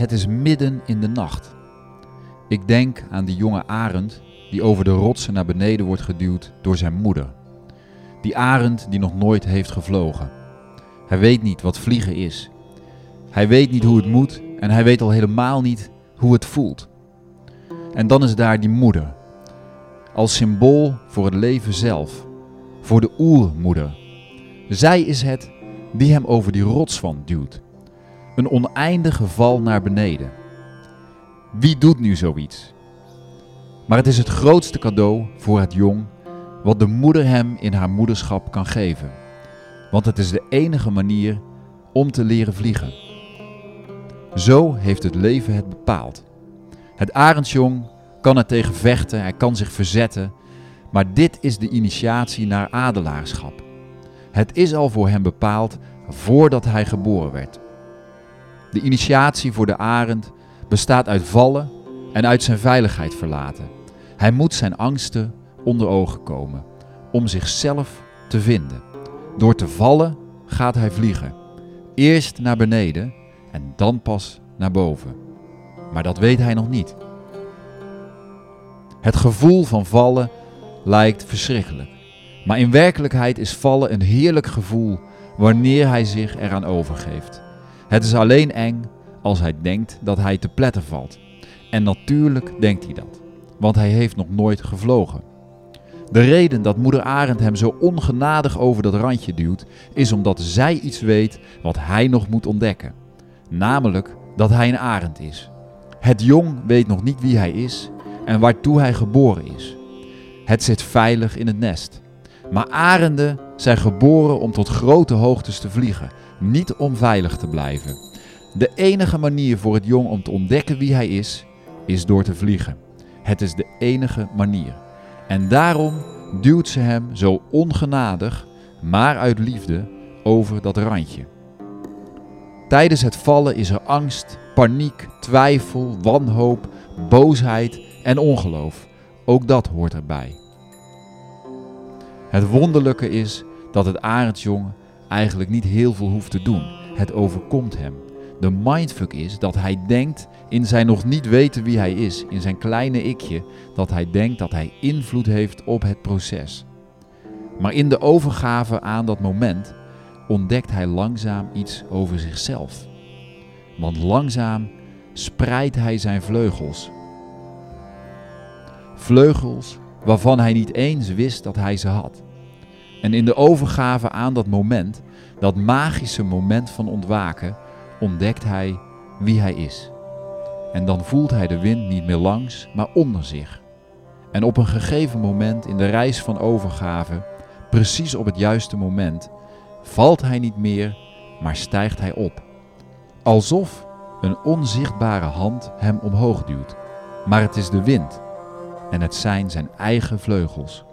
Het is midden in de nacht. Ik denk aan die jonge arend die over de rotsen naar beneden wordt geduwd door zijn moeder. Die arend die nog nooit heeft gevlogen. Hij weet niet wat vliegen is. Hij weet niet hoe het moet en hij weet al helemaal niet hoe het voelt. En dan is daar die moeder, als symbool voor het leven zelf, voor de oermoeder. Zij is het die hem over die rotswand duwt. Een oneindige val naar beneden. Wie doet nu zoiets? Maar het is het grootste cadeau voor het jong wat de moeder hem in haar moederschap kan geven. Want het is de enige manier om te leren vliegen. Zo heeft het leven het bepaald. Het arendsjong kan er tegen vechten, hij kan zich verzetten, maar dit is de initiatie naar adelaarschap. Het is al voor hem bepaald voordat hij geboren werd. De initiatie voor de arend bestaat uit vallen en uit zijn veiligheid verlaten. Hij moet zijn angsten onder ogen komen om zichzelf te vinden. Door te vallen gaat hij vliegen. Eerst naar beneden en dan pas naar boven. Maar dat weet hij nog niet. Het gevoel van vallen lijkt verschrikkelijk. Maar in werkelijkheid is vallen een heerlijk gevoel wanneer hij zich eraan overgeeft. Het is alleen eng als hij denkt dat hij te pletten valt. En natuurlijk denkt hij dat, want hij heeft nog nooit gevlogen. De reden dat moeder Arend hem zo ongenadig over dat randje duwt, is omdat zij iets weet wat hij nog moet ontdekken. Namelijk dat hij een arend is. Het jong weet nog niet wie hij is en waartoe hij geboren is. Het zit veilig in het nest. Maar arenden zijn geboren om tot grote hoogtes te vliegen, niet om veilig te blijven. De enige manier voor het jong om te ontdekken wie hij is, is door te vliegen. Het is de enige manier. En daarom duwt ze hem zo ongenadig, maar uit liefde, over dat randje. Tijdens het vallen is er angst, paniek, twijfel, wanhoop, boosheid en ongeloof. Ook dat hoort erbij. Het wonderlijke is dat het arendsjongen eigenlijk niet heel veel hoeft te doen. Het overkomt hem. De mindfuck is dat hij denkt in zijn nog niet weten wie hij is, in zijn kleine ikje, dat hij denkt dat hij invloed heeft op het proces. Maar in de overgave aan dat moment ontdekt hij langzaam iets over zichzelf. Want langzaam spreidt hij zijn vleugels. Vleugels waarvan hij niet eens wist dat hij ze had. En in de overgave aan dat moment, dat magische moment van ontwaken, ontdekt hij wie hij is. En dan voelt hij de wind niet meer langs, maar onder zich. En op een gegeven moment in de reis van overgave, precies op het juiste moment, valt hij niet meer, maar stijgt hij op. Alsof een onzichtbare hand hem omhoog duwt. Maar het is de wind en het zijn zijn eigen vleugels.